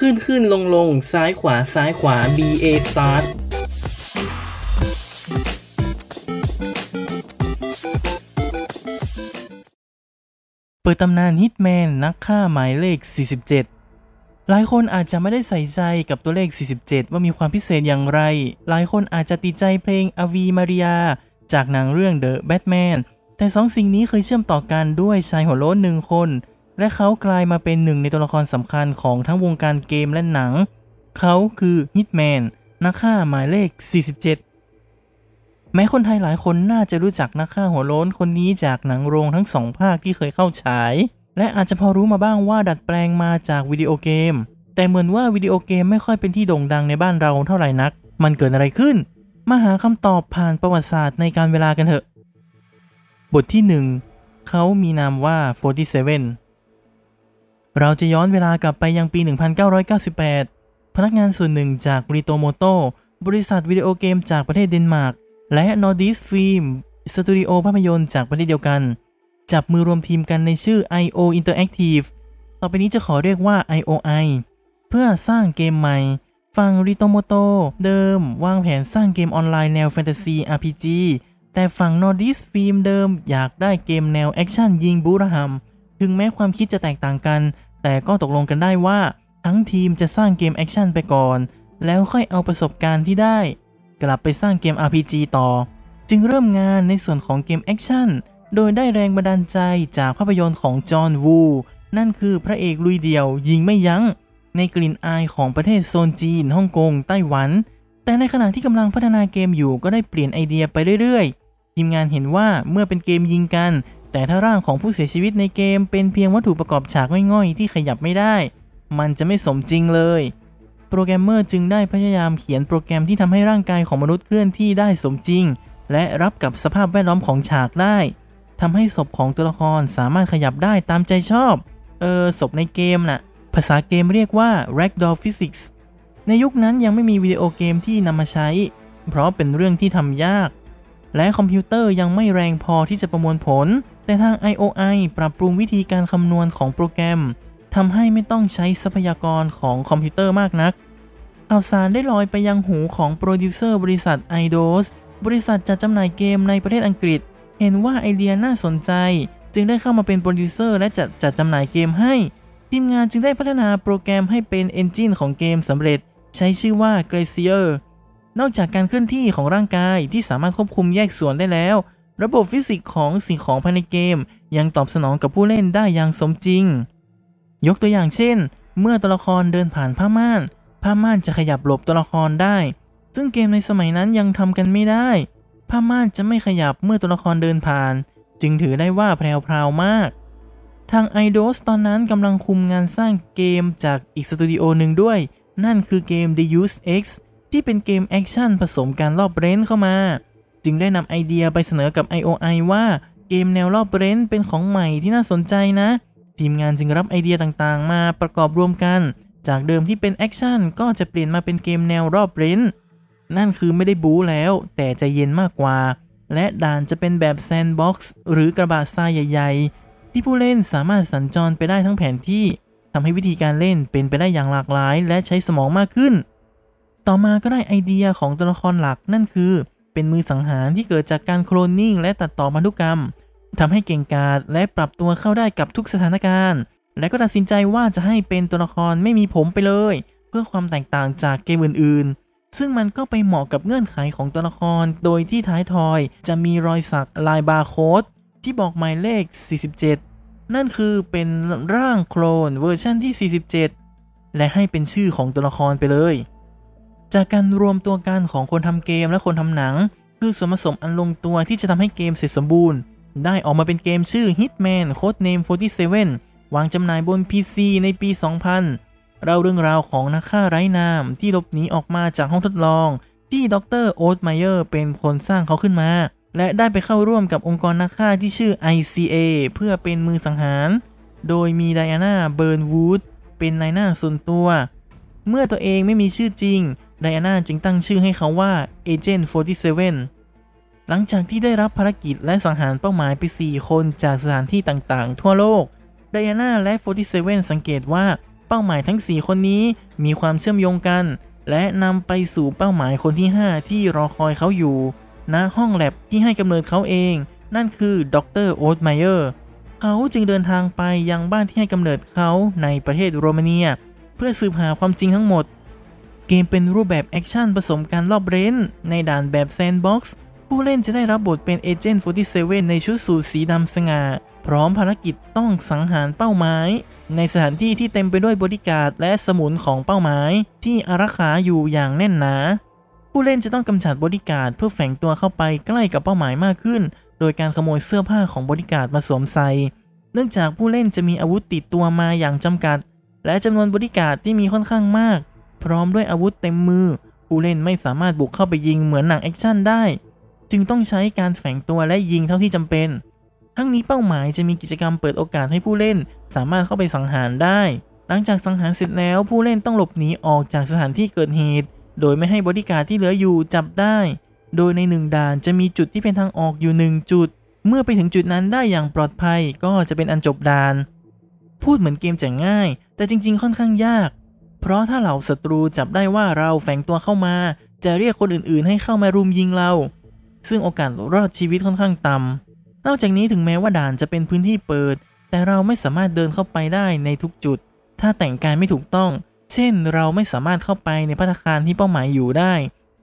ขึ้นขึ้นลงลงซ้ายขวาซ้ายขวา B A start เปิดตำนานฮิตแมนนักฆ่าหมายเลข 47 หลายคนอาจจะไม่ได้ใส่ใจกับตัวเลข 47 ว่ามีความพิเศษอย่างไร หลายคนอาจจะติดใจเพลง Ave Maria จากหนังเรื่อง The Batman แต่สองสิ่งนี้เคยเชื่อมต่อกันด้วยชายหัวโล้นหนึ่งคน และเขากลายมาเป็นหนึ่งในตัวละครสำคัญของทั้งวงการเกมและหนัง เขาคือฮิตแมนนักฆ่าหมายเลข 47 แม้คนไทยหลายคนน่าจะรู้จักนักฆ่าหัวโล้นคนนี้จากหนังโรงทั้งสองภาคที่เคยเข้าฉาย และอาจจะพอรู้มาบ้างว่าดัดแปลงมาจากวิดีโอเกม แต่เหมือนว่าวิดีโอเกมไม่ค่อยเป็นที่โด่งดังในบ้านเราเท่าไหร่นัก มันเกิดอะไรขึ้น มาหาคำตอบผ่านประวัติศาสตร์ในการเวลากันเถอะ บทที่ 1 เขามีนามว่า 47 เราจะย้อนเวลากลับไปยังปี 1998 พนักงานส่วนหนึ่งจาก Reto-Moto บริษัทวิดีโอเกมจากประเทศเดนมาร์ก และ Nordisk Film สตูดิโอภาพยนตร์จากประเทศเดียวกัน จับมือรวมทีมกันในชื่อ IO Interactive ต่อไปนี้จะขอเรียกว่า IOI เพื่อสร้างเกมใหม่ฝั่ง Reto-Moto เดิม วางแผนสร้างเกมออนไลน์แนวแฟนตาซี RPG แต่ฝั่ง Nordisk Film เดิมอยากได้เกมแนวแอคชั่นยิงบู๊ระห่ำถึงแม้ความคิดจะแตกต่างกัน แต่ก็ตกลงกันได้ว่าทั้งทีมจะสร้างเกมแอคชั่นไปก่อน แล้วค่อยเอาประสบการณ์ที่ได้ กลับไปสร้างเกม RPG ต่อ จึงเริ่มงานในส่วนของเกมแอคชั่นโดยได้แรงบันดาลใจจากภาพยนตร์ของจอห์นวู นั่นคือพระเอกลุยเดี่ยวยิงไม่ยั้ง ในกลิ่นอายของประเทศโซนจีนฮ่องกง ไต้หวัน แต่ในขณะที่กำลังพัฒนาเกมอยู่ก็ได้เปลี่ยนไอเดียไปเรื่อยๆ ทีมงานเห็นว่าเมื่อเป็นเกมยิงกัน แต่ถ้าร่างของผู้เสียชีวิตในเกมเป็นเพียงวัตถุประกอบฉากง่อยๆ ที่ขยับไม่ได้ มันจะไม่สมจริงเลย โปรแกรมเมอร์จึงได้พยายามเขียนโปรแกรมที่ทำให้ร่างกายของมนุษย์เคลื่อนที่ได้สมจริง และรับกับสภาพแวดล้อมของฉากได้ทำให้ศพของตัวละครสามารถขยับได้ตามใจชอบ เออศพในเกมน่ะ ภาษาเกมเรียกว่า ragdoll physics ในยุคนั้นยังไม่มีวิดีโอเกมที่นำมาใช้ เพราะเป็นเรื่องที่ทำยาก และคอมพิวเตอร์ยังไม่แรงพอที่จะประมวลผล แต่ทาง IOI ปรับปรุงวิธีการคำนวณของโปรแกรมทำให้ไม่ต้องใช้ทรัพยากรของคอมพิวเตอร์มากนัก ข่าวสารได้ลอยไปยังหูของโปรดิวเซอร์บริษัท Eidos บริษัทจัดจำหน่ายเกมในประเทศอังกฤษ เห็นว่าไอเดียน่าสนใจ จึงได้เข้ามาเป็นโปรดิวเซอร์และจัดจัดจำหน่ายเกมให้ ทีมงานจึงได้พัฒนาโปรแกรมให้เป็น engine ของเกมสำเร็จ ใช้ชื่อว่า Glacier นอกจากการเคลื่อนที่ของร่างกายที่สามารถควบคุมแยกส่วนได้แล้ว ระบบฟิสิกส์ของสิ่งของภายในเกม ยังตอบสนองกับผู้เล่นได้อย่างสมจริง ยกตัวอย่างเช่น เมื่อตัวละครเดินผ่านผ้าม่าน ผ้าม่านจะขยับหลบตัวละครได้ ซึ่งเกมในสมัยนั้นยังทำกันไม่ได้ ผ้าม่านจะไม่ขยับเมื่อตัวละครเดินผ่าน จึงถือได้ว่าแพรวพราวมาก ทาง Eidos ตอนนั้นกำลังคุมงานสร้างเกมจากอีกสตูดิโอหนึ่งด้วย นั่นคือเกม Deus Ex ที่เป็นเกมแอคชั่นผสมการลอบเร้นเข้ามา จึงได้นำไอเดียไปเสนอกับ IOI ว่าเกมแนวลอบเร้นเป็นของใหม่ที่น่าสนใจนะ ทีมงานจึงรับไอเดียต่างๆ มาประกอบรวมกัน จากเดิมที่เป็นแอคชั่นก็จะเปลี่ยนมาเป็นเกมแนวลอบเร้นนั่นคือไม่ได้บู๊แล้ว แต่จะใจเย็นมากกว่า และด่านจะเป็นแบบ sandbox หรือกระบะทรายใหญ่ๆ ที่ผู้เล่นสามารถสัญจรไปได้ทั้งแผนที่ทำให้วิธีการเล่นเป็นไปได้อย่างหลากหลาย และใช้สมองมากขึ้น ต่อมาก็ได้ไอเดียของตัวละครหลักนั่นคือ เป็นมือสังหารที่เกิดจากการโคลนนิ่งและตัดต่อพันธุกรรมทำให้เก่งกาจและปรับตัวเข้าได้กับทุกสถานการณ์ และก็ตัดสินใจว่าจะให้เป็นตัวละครไม่มีผมไปเลย เพื่อความแตกต่างจากเกมอื่น ๆ ซึ่งมันก็ไปเหมาะกับเงื่อนไขของตัวละคร โดยที่ท้ายทอยจะมีรอยสักลายบาร์โค้ดที่บอกหมายเลข 47 นั่นคือเป็นร่างโคลนเวอร์ชันที่ 47 และให้เป็นชื่อของตัวละครไปเลย จากการรวมตัวกันของคนทำเกมและคนทำหนัง คือส่วนผสมอันลงตัวที่จะทำให้เกมเสร็จสมบูรณ์ ได้ออกมาเป็นเกมชื่อ Hitman Codename 47 วางจำหน่ายบน PC ในปี 2000 เล่าเรื่องราวของนักฆ่าไร้นามที่หลบหนีออกมาจากห้องทดลอง ที่ดรโอ๊ตไมเยอร์เป็นคนสร้างเขาขึ้นมา และได้ไปเข้าร่วมกับองค์กรนักฆ่าที่ชื่อ ICA เพื่อเป็นมือสังหาร โดยมีไดอาน่าเบิร์นวูดเป็นนายหน้าส่วนตัว เมื่อตัวเองไม่มีชื่อจริง ไดอาน่าจึงตั้งชื่อให้เขาว่า Agent 47 หลังจากที่ได้รับภารกิจและสังหารเป้าหมายไป 4 คนจากสถานที่ต่างๆ ทั่วโลก ไดอาน่าและ 47 สังเกตว่าเป้าหมายทั้ง 4 คนนี้มีความเชื่อมโยงกัน และนำไปสู่เป้าหมายคนที่ 5 ที่รอคอยเขาอยู่ณห้องแล็บที่ให้กำเนิดเขาเอง นั่นคือดร. Ort-Meyer เขาจึงเดินทางไปยังบ้านที่ให้กำเนิดเขาในประเทศโรมาเนีย เพื่อสืบหาความจริงทั้งหมด เกมเป็นรูปแบบแอคชั่นผสมการลอบเร้น ในด่านแบบ sandbox ผู้เล่นจะได้รับบทเป็น agent 47 ในชุดสูทสีดำสง่า พร้อมภารกิจต้องสังหารเป้าหมาย ในสถานที่ที่เต็มไปด้วยบริวารและสมุนของเป้าหมาย ที่อารักขาอยู่อย่างแน่นหนา ผู้เล่นจะต้องกำจัดบริวารเพื่อแฝงตัวเข้าไปใกล้กับเป้าหมายมากขึ้น โดยการขโมยเสื้อผ้าของบริวารมาสวมใส่ เนื่องจากผู้เล่นจะมีอาวุธติดตัวมาอย่างจำกัด และจำนวนบริวารที่มีค่อนข้างมาก พร้อมด้วยอาวุธเต็มมือ ผู้เล่นไม่สามารถบุกเข้าไปยิงเหมือนหนังแอคชั่นได้ จึงต้องใช้การแฝงตัวและยิงเท่าที่จำเป็น ทั้งนี้เป้าหมายจะมีกิจกรรมเปิดโอกาสให้ผู้เล่นสามารถเข้าไปสังหารได้ หลังจากสังหารเสร็จแล้วผู้เล่นต้องหลบหนีออกจากสถานที่เกิดเหตุ โดยไม่ให้บริการ์ดที่เหลืออยู่จับได้ โดยในหนึ่งด่านจะมีจุดที่เป็นทางออกอยู่หนึ่งจุด เมื่อไปถึงจุดนั้นได้อย่างปลอดภัยก็จะเป็นอันจบด่าน พูดเหมือนเกมจะง่าย แต่จริง ๆ ค่อนข้างยาก เพราะถ้าเหล่าศัตรูจับได้ว่าเราแฝงตัวเข้ามา จะเรียกคนอื่นๆ ให้เข้ามารุมยิงเรา ซึ่งโอกาสรอดชีวิตค่อนข้างต่ำนอกจากนี้ถึงแม้ว่าด่านจะเป็นพื้นที่เปิด แต่เราไม่สามารถเดินเข้าไปได้ในทุกจุด ถ้าแต่งกายไม่ถูกต้อง เช่น เราไม่สามารถเข้าไปในพัตคารที่เป้าหมายอยู่ได้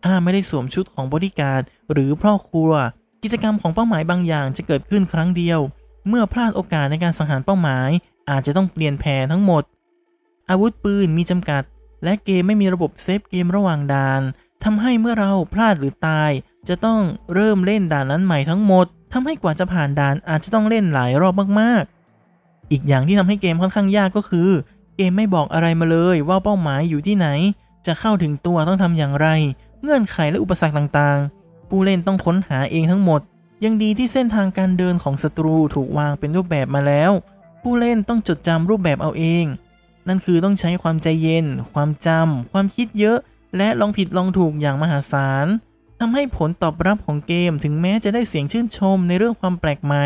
ถ้าไม่ได้สวมชุดของบริการหรือพ่อครัว กิจกรรมของเป้าหมายบางอย่างจะเกิดขึ้นครั้งเดียว เมื่อพลาดโอกาสในการสังหารเป้าหมาย อาจจะต้องเปลี่ยนแผนทั้งหมด อาวุธปืนมีจำกัด และเกมไม่มีระบบเซฟเกมระหว่างด่านทำให้เมื่อเราพลาดหรือตาย จะต้องเริ่มเล่นด่านนั้นใหม่ทั้งหมดทำให้กว่าจะผ่านด่านอาจจะต้องเล่นหลายรอบมากๆ อีกอย่างที่ทำให้เกมค่อนข้างยากก็คือ เกมไม่บอกอะไรมาเลยว่าเป้าหมายอยู่ที่ไหน จะเข้าถึงตัวต้องทำอย่างไร เงื่อนไขและอุปสรรคต่างๆ ผู้เล่นต้องค้นหาเองทั้งหมด ยังดีที่เส้นทางการเดินของศัตรูถูกวางเป็นรูปแบบมาแล้ว ผู้เล่นต้องจดจำรูปแบบเอาเอง นั่นคือต้องใช้ความใจเย็น ความจำ ความคิดเยอะ และลองผิดลองถูกอย่างมหาศาลทำให้ผลตอบรับของเกมถึงแม้จะได้เสียงชื่นชมในเรื่องความแปลกใหม่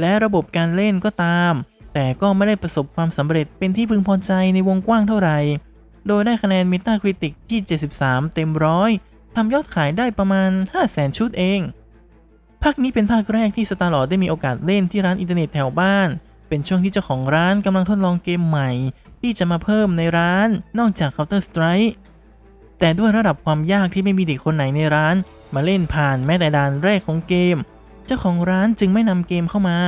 และระบบการเล่นก็ตาม แต่ก็ไม่ได้ประสบความสำเร็จเป็นที่พึงพอใจในวงกว้างเท่าไหร่ โดยได้คะแนน Metacritic ที่ 73 เต็มร้อยทำยอดขายได้ประมาณ 500,000 ชุดเอง ภาคนี้เป็นภาคแรกที่ Star Lord ได้มีโอกาสเล่นที่ร้านอินเทอร์เน็ตแถวบ้าน เป็นช่วงที่เจ้าของร้านกำลังทดลองเกมใหม่ ที่จะมาเพิ่มในร้านนอกจาก Counter Strike แต่ด้วยระดับความยากที่ไม่มีเด็กคนไหนในร้าน มาเล่นผ่านแม้แต่ด่านแรกของเกม เจ้าของร้านจึงไม่นำเกมเข้ามา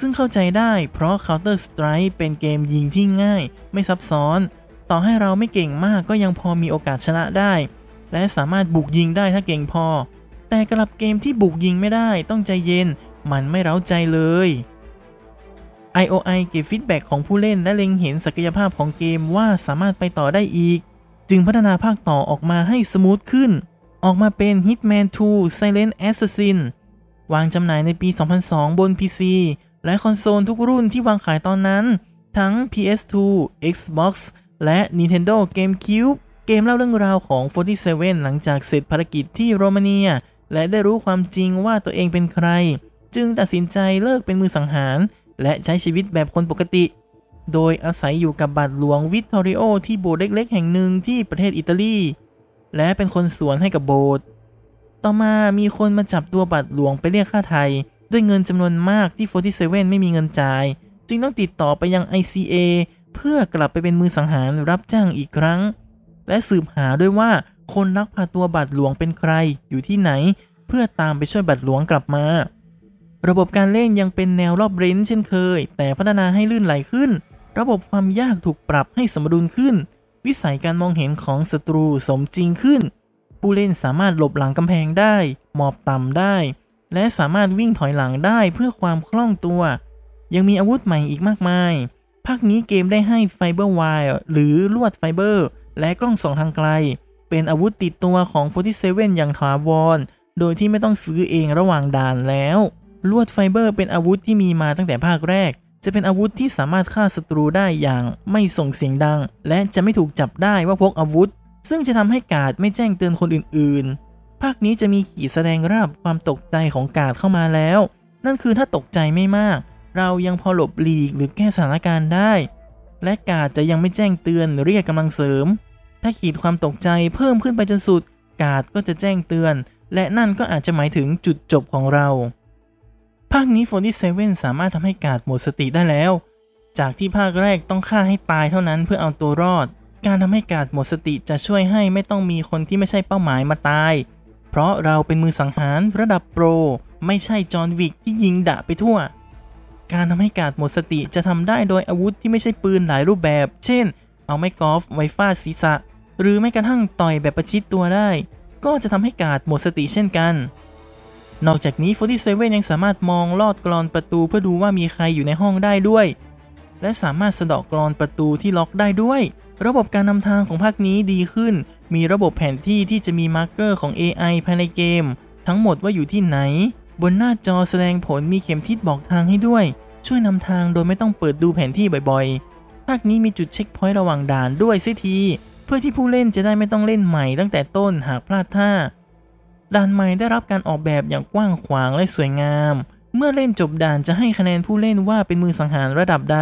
ซึ่งเข้าใจได้เพราะ Counter Strike เป็นเกมยิงที่ง่าย ไม่ซับซ้อน ต่อให้เราไม่เก่งมากก็ยังพอมีโอกาสชนะได้ และสามารถบุกยิงได้ถ้าเก่งพอ แต่กับเกมที่บุกยิงไม่ได้ต้องใจเย็น มันไม่เร้าใจเลย IOI เก็บ feedback ของผู้เล่นและเล็งเห็นศักยภาพของเกมว่าสามารถไปต่อได้อีก จึงพัฒนาภาคต่อออกมาให้ smooth ขึ้น ออกมาเป็น Hitman 2 Silent Assassin วางจำหน่ายในปี 2002 บน PC และคอนโซลทุกรุ่นที่วางขายตอนนั้น ทั้ง PS2 Xbox และ Nintendo GameCube เกมเล่าเรื่องราวของ 47 หลังจากเสร็จภารกิจที่โรมาเนีย และได้รู้ความจริงว่าตัวเองเป็นใคร จึงตัดสินใจเลิกเป็นมือสังหาร และใช้ชีวิตแบบคนปกติ โดยอาศัยอยู่กับบาทหลวงวิตตอริโอที่โบสถ์เล็ก ๆ แห่งหนึ่งที่ประเทศอิตาลี และเป็นคนสวนให้กับโบสถ์ต่อมามีคนมาจับตัวบาทหลวงไปเรียกค่าไทย ด้วยเงินจำนวนมากที่ 47 ไม่มีเงินจ่าย จึงต้องติดต่อไปยัง ICA เพื่อกลับไปเป็นมือสังหารรับจ้างอีกครั้ง และสืบหาด้วยว่าคนลักพาตัวบาทหลวงเป็นใครอยู่ที่ไหน เพื่อตามไปช่วยบาทหลวงกลับมา ระบบการเล่นยังเป็นแนวรอบเรนเช่นเคย แต่พัฒนาให้ลื่นไหลขึ้น ระบบความยากถูกปรับให้สมดุลขึ้น วิสัยการมองเห็นของศัตรูสมจริงขึ้น ผู้เล่นสามารถหลบหลังกำแพงได้ หมอบต่ำได้ และสามารถวิ่งถอยหลังได้เพื่อความคล่องตัว ยังมีอาวุธใหม่อีกมากมาย ภาคนี้เกมได้ให้ fiber wire หรือลวดไฟเบอร์ และกล้องส่องทางไกล เป็นอาวุธติดตัวของ 47 อย่างถาวร โดยที่ไม่ต้องซื้อเองระหว่างด่านแล้ว ลวดไฟเบอร์เป็นอาวุธที่มีมาตั้งแต่ภาคแรก จะเป็นอาวุธที่สามารถฆ่าศัตรูได้อย่างไม่ส่งเสียงดัง และจะไม่ถูกจับได้ว่าพกอาวุธ ซึ่งจะทำให้กาดไม่แจ้งเตือนคนอื่นๆ ภาคนี้จะมีขีดแสดงระดับความตกใจของกาดเข้ามาแล้ว นั่นคือถ้าตกใจไม่มาก เรายังพอหลบหลีกหรือแก้สถานการณ์ได้ และกาดจะยังไม่แจ้งเตือนเรียกกำลังเสริม ถ้าขีดความตกใจเพิ่มขึ้นไปจนสุด กาดก็จะแจ้งเตือน และนั่นก็อาจจะหมายถึงจุดจบของเรา ภาคนี้47สามารถทำให้กาดหมดสติได้แล้ว จากที่ภาคแรกต้องฆ่าให้ตายเท่านั้นเพื่อเอาตัวรอด การทำให้กาดหมดสติจะช่วยให้ไม่ต้องมีคนที่ไม่ใช่เป้าหมายมาตาย เพราะเราเป็นมือสังหารระดับโปร ไม่ใช่จอห์นวิกที่ยิงดะไปทั่ว การทำให้กาดหมดสติจะทำได้โดยอาวุธที่ไม่ใช่ปืนหลายรูปแบบ เช่น เอาไม้กอล์ฟไว้ฟาดศีรษะ หรือแม้กระทั่งต่อยแบบประชิดตัวได้ ก็จะทำให้กาดหมดสติเช่นกัน นอกจากนี้ 47 ยังสามารถมองลอดกลอนประตูเพื่อดูว่ามีใครอยู่ในห้องได้ด้วย และสามารถสะเดาะกลอนประตูที่ล็อกได้ด้วย ระบบการนำทางของภาคนี้ดีขึ้น มีระบบแผนที่ที่จะมี marker ของ AI ภายในเกม ทั้งหมดว่าอยู่ที่ไหน บนหน้าจอแสดงผลมีเข็มทิศบอกทางให้ด้วย ช่วยนำทางโดยไม่ต้องเปิดดูแผนที่บ่อยๆ ภาคนี้มีจุด checkpoint ระหว่างด่านด้วยซะทีเพื่อที่ผู้เล่นจะได้ไม่ต้องเล่นใหม่ตั้งแต่ต้นหากพลาดท่า ด่านใหม่ได้รับการออกแบบอย่างกว้างขวางและสวยงาม เมื่อเล่นจบด่านจะให้คะแนนผู้เล่นว่าเป็นมือสังหารระดับใด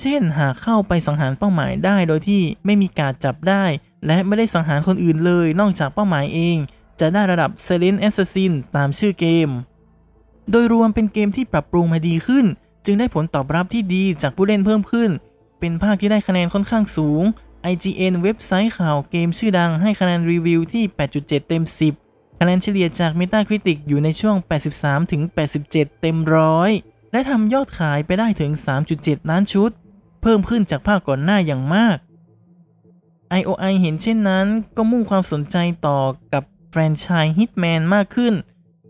เช่น หากเข้าไปสังหารเป้าหมายได้โดยที่ไม่มีการจับได้ และไม่ได้สังหารคนอื่นเลย นอกจากเป้าหมายเอง จะได้ระดับ Silent Assassin ตามชื่อเกม โดยรวมเป็นเกมที่ปรับปรุงมาดีขึ้น จึงได้ผลตอบรับที่ดีจากผู้เล่นเพิ่มขึ้น เป็นภาคที่ได้คะแนนค่อนข้างสูง IGN เว็บไซต์ข่าวเกมชื่อดังให้คะแนนรีวิวที่ 8.7 เต็ม 10 คะแนนเฉลี่ยจาก Metacritic อยู่ในช่วง 83ถึง87 เต็มร้อยและทำยอดขายไปได้ถึง 3.7 ล้านชุด เพิ่มขึ้นจากภาคก่อนหน้าอย่างมาก IOI เห็นเช่นนั้นก็มุ่งความสนใจต่อกับแฟรนไชส์ Hitman มากขึ้น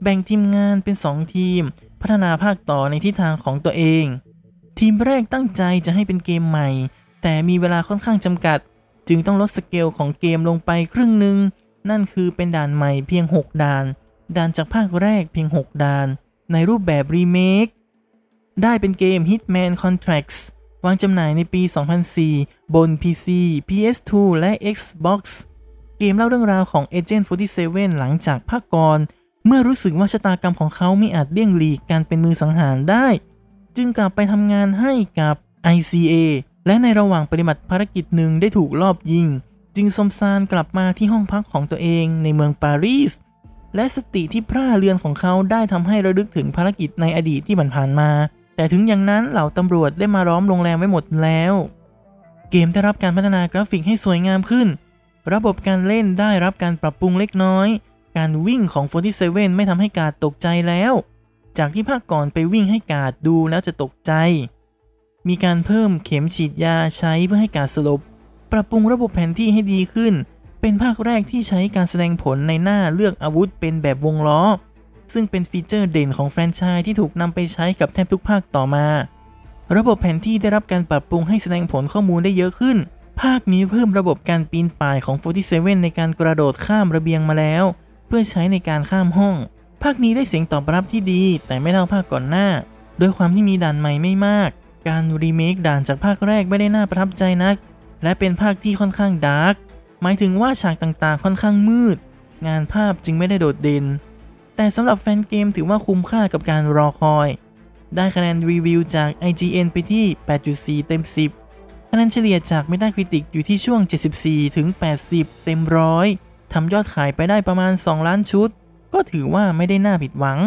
แบ่งทีมงานเป็น 2 ทีม พัฒนาภาคต่อในทิศทางของตัวเอง ทีมแรกตั้งใจจะให้เป็นเกมใหม่ แต่มีเวลาค่อนข้างจำกัด จึงต้องลดสเกลของเกมลงไปครึ่งหนึ่ง นั่นคือเป็นด่านใหม่เพียง 6 ด่าน ด่านจากภาคแรกเพียง 6 ด่าน ในรูปแบบรีเมค ได้เป็นเกม Hitman Contracts วางจำหน่ายในปี 2004 บน PC, PS2 และ Xbox เกมเล่าเรื่องราวของ Agent 47 หลังจากภาคก่อนเมื่อรู้สึกว่าชะตากรรมของเขาไม่อาจเลี่ยงหลีกการเป็นมือสังหารได้ จึงกลับไปทำงานให้กับ ICA และในระหว่างปฏิบัติภารกิจหนึ่งได้ถูกลอบยิง จึงสมซานกลับมาที่ห้องพักของตัวเองในเมืองปารีส และสติที่พร่าเรือนของเขาได้ทำให้ระลึกถึงภารกิจในอดีตที่ผ่านมา แต่ถึงอย่างนั้นเหล่าตำรวจได้มาล้อมโรงแรมไว้หมดแล้ว เกมได้รับการพัฒนากราฟิกให้สวยงามขึ้น ระบบการเล่นได้รับการปรับปรุงเล็กน้อย การวิ่งของ 47 ไม่ทำให้กาดตกใจแล้ว จากที่ภาคก่อนไปวิ่งให้กาดดูแล้วจะตกใจ มีการเพิ่มเข็มฉีดยาใช้เพื่อให้กาดสลบ ปรับปรุงระบบแผนที่ให้ดีขึ้น เป็นภาคแรกที่ใช้การแสดงผลในหน้าเลือกอาวุธเป็นแบบวงล้อ ซึ่งเป็นฟีเจอร์เด่นของแฟรนไชส์ที่ถูกนำไปใช้กับแทบทุกภาคต่อมา ระบบแผนที่ได้รับการปรับปรุงให้แสดงผลข้อมูลได้เยอะขึ้น ภาคนี้เพิ่มระบบการปีนป่ายของ47ในการกระโดดข้ามระเบียงมาแล้ว เพื่อใช้ในการข้ามห้อง ภาคนี้ได้เสียงตอบรับที่ดี แต่ไม่เท่าภาคก่อนหน้าโดยความที่มีด่านใหม่ไม่มาก การรีเมคด่านจากภาคแรกไม่ได้น่าประทับใจนัก และเป็นภาคที่ค่อนข้างดาร์กหมายถึงว่าฉากต่างๆ ค่อนข้างมืด งานภาพจึงไม่ได้โดดเด่น แต่สำหรับแฟนเกมถือว่าคุ้มค่ากับการรอคอย ได้คะแนนรีวิวจาก IGN ไปที่ 8.4 เต็ม 10 คะแนนเฉลี่ยจาก Metacritic อยู่ที่ช่วง 74 ถึง 80 เต็มร้อยทำยอดขายไปได้ประมาณ 2 ล้านชุด ก็ถือว่าไม่ได้น่าผิดหวัง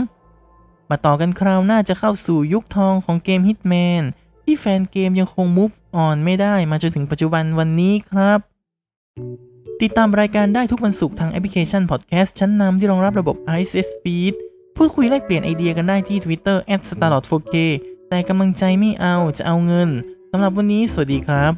มาต่อกันคราวหน้าจะเข้าสู่ยุคทองของเกม Hitman ที่แฟนเกมยังคง move on ไม่ได้มาจนถึงปัจจุบันวันนี้ครับ ติดตามรายการได้ทุกวันศุกร์ทางแอปพลิเคชันพอดแคสต์ชั้นนำที่รองรับระบบ RSS feed พูดคุยแลกเปลี่ยนไอเดียกันได้ที่ Twitter @starlord4k แต่กำลังใจไม่เอาจะเอาเงินสำหรับวันนี้สวัสดีครับ